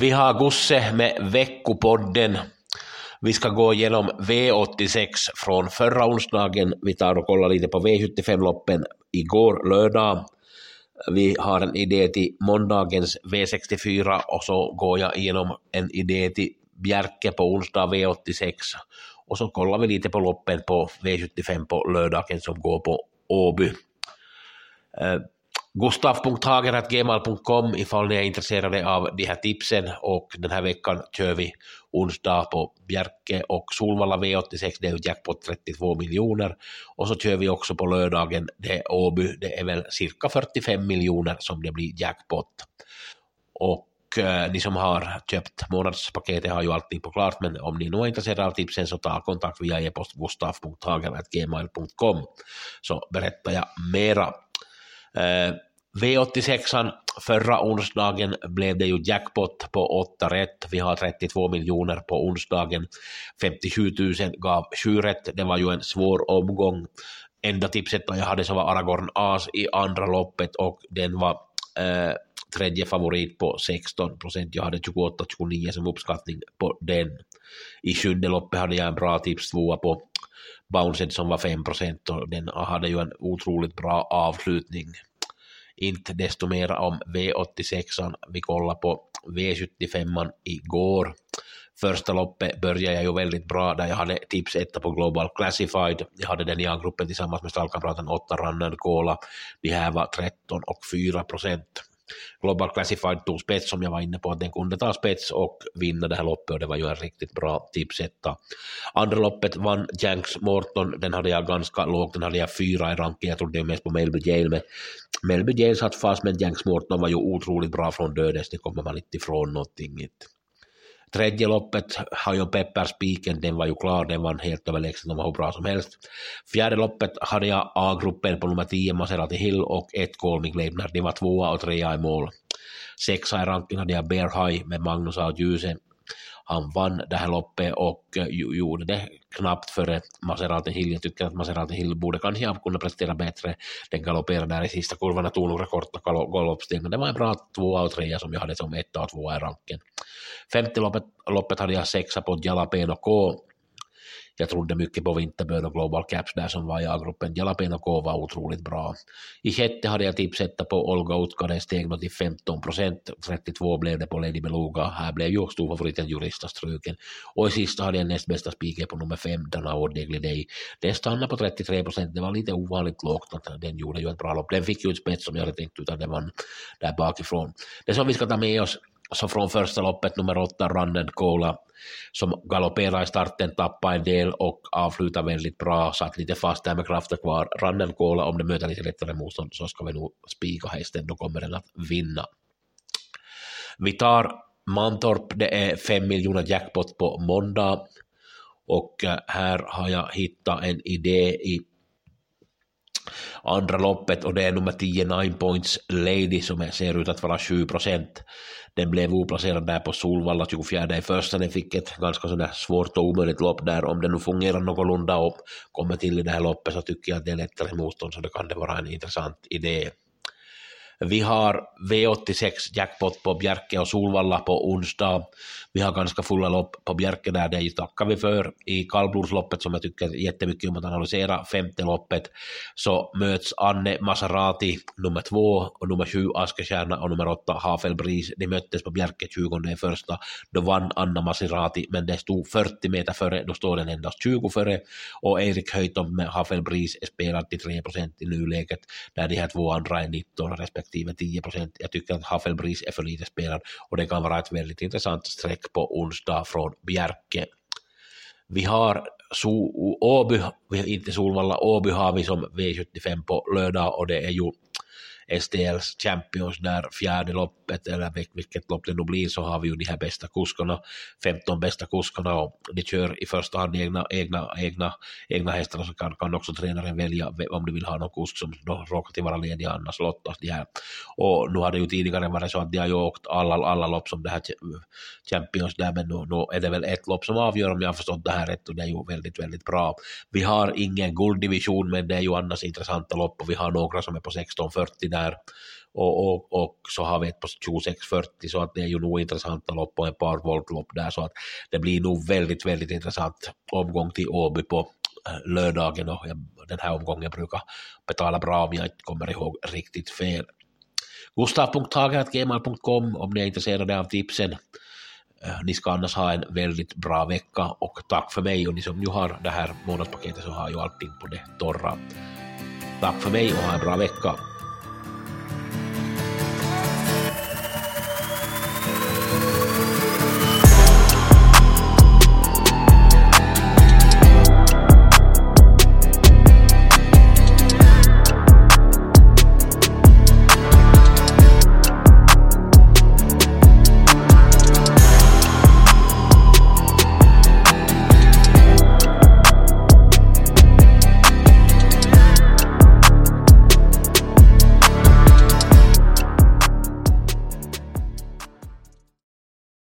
Vi har Gusse med veckopodden. Vi ska gå igenom V86 från förra onsdagen. Vi tar och kollar lite på V75-loppen igår lördag. Vi har en idé till måndagens V64 och så går jag igenom en idé till Bjerke på onsdag V86 och så kollar vi lite på loppen på V75 på lördagen som går på Åby. Eh, gustav.hageratgmail.com ifall ni är intresserade av de här tipsen. Och den här veckan kör vi onsdag på Bjerke och Solvalla V86, det är ju jackpot 32 miljoner. Och så kör vi också på lördagen, det är Åby, det är väl cirka 45 miljoner som det blir jackpot. Och eh, ni som har köpt månadspaketet har ju allting på klart, men om ni nu är intresserade av tipsen så ta kontakt via e-post gustav.hager.gmail.com så berättar jag mera. Eh, V86 förra onsdagen blev det ju jackpot på 8 rätt. Vi har 32 miljoner på onsdagen. 57 000 gav 7 rätt. Det var ju en svår omgång. Enda tipset jag hade så var Aragorn As i andra loppet och den var eh, tredje favorit på 16 procent. Jag hade 28-29 som uppskattning på den. I sjunde loppet hade jag en bra tips tvåa på Bounced som var 5 procent och den hade ju en otroligt bra avslutning. Inte desto mer om V86. Vi kollade på V75 igår. Första loppet började jag ju väldigt bra där jag hade tips etta på Global Classified. Jag hade den i A-gruppen tillsammans med stallkamraten 8 Rannan Kola. De här var 13 och 4 procent. Global Classified tog spets som jag var inne på att den kunde ta spets och vinna det här loppet och det var ju en riktigt bra tipsetta. Andra loppet vann Janks Morton, den hade jag ganska lågt, den hade jag fyra i ranking, jag trodde mest på Melby Jail men Melby Jail satt fast men Janks Morton var ju otroligt bra från dödes, det kommer man inte ifrån någonting. inte. Loppet har ju Pepper-spiken, den var ju klar, den var helt överlägsen, den var hur bra som helst. Fjärde loppet hade jag A-gruppen på nummer 10, Maserati Hill och ett Colmy Gleibner, de var tvåa och trea i mål. Sexa i ranken hade jag Bear High med Magnus A. Djuse. Han vann det här loppet och eh, gjorde det knappt före Maserati Hill. Jag tycker att Maserati Hill borde kanske ha kunnat prestera bättre. Den galopperade där i sista kurvan och tog några korta galoppsteg, men det var en bra tvåa och trea som jag hade som etta och tvåa i ranken. Femte loppet, loppet hade jag sexa på Jalapeno K jag trodde mycket på Vinterbird och Global Caps där som var i A-gruppen. Jalapeno K var otroligt bra. I sjätte hade jag tipsetta på Olga Utka, steg steg till 15 procent. 32 blev det på Lady Beluga. Här blev ju storfavoriten Jurista struken. Och i sista hade jag näst bästa spiken på nummer 5, Dana Odegli Day. Den stannade på 33 procent. Det var lite ovanligt lågt att den gjorde ju ett bra lopp. Den fick ju ett spets som jag hade tänkt utan den vann där bakifrån. Det som vi ska ta med oss så från första loppet nummer åtta, Randen Cola, som galopperade i starten, tappade en del och avslutade väldigt bra, satt lite fast där med krafter kvar. Randen Cola, om det möter lite lättare motstånd så ska vi nog spika hästen, då kommer den att vinna. Vi tar Mantorp, det är 5 miljoner jackpot på måndag och eh, här har jag hittat en idé i andra loppet och det är nummer 10 Nine Points Lady som ser ut att vara 7 procent. Den blev oplacerad där på Solvalla 24 i första. Den fick ett ganska sådär svårt och omöjligt lopp där. Om det nu fungerar någorlunda och kommer till i det här loppet så tycker jag att det är lättare motstånd så det kan det vara en intressant idé. Vi har V86 jackpot på Bjerke och Solvalla på onsdag. Vi har ganska fulla lopp på Bjerke där, det tackar vi för. I kallblodsloppet som jag tycker jättemycket om att analysera, femte loppet, så möts Anne Maserati nummer två och nummer sju Askestjärna och nummer åtta Hafelbris. De möttes på Bjerke 20 första. Då vann Anna Maserati, men det stod 40 meter före, då står den endast 20 före. Och Erik Höjtom med Hafelbris är spelad till 3 procent i nuläget, där de här två andra är 19 respektive respektive 10 procent. Jag tycker att Hafelbris är för lite spelad och det kan vara ett väldigt intressant streck på onsdag från Bjerke. Vi har so, Åby, inte Solvalla, Åby har vi som V75 på lördag och det är ju STLs Champions där fjärde loppet, eller vilket lopp det nu blir, så har vi ju de här bästa kuskarna, 15 bästa kuskarna och de kör i första hand egna, egna, egna, egna hästar så kan, kan också tränaren välja om de vill ha någon kusk som då råkar till vara ledig, annars lottas de här. Och nu har det ju tidigare varit så att de har ju åkt alla, alla lopp som det här Champions där, men nu, nu är det väl ett lopp som avgör om jag har förstått det här rätt och det är ju väldigt, väldigt bra. Vi har ingen gulddivision, men det är ju annars intressanta lopp och vi har några som är på 1640 där och, och, och, så har vi ett på 2640 så att det är ju nog intressanta lopp och ett par voltlopp där så att det blir nog väldigt, väldigt intressant omgång till Åby på eh, lördagen och den här omgången brukar betala bra om jag inte kommer ihåg riktigt fel. Gustav.hager.gmail.com om ni är intresserade av tipsen. Eh, ni ska annars ha en väldigt bra vecka och tack för mig och ni som nu har det här månadspaketet så har ju allting på det torra. Tack för mig och ha en bra vecka.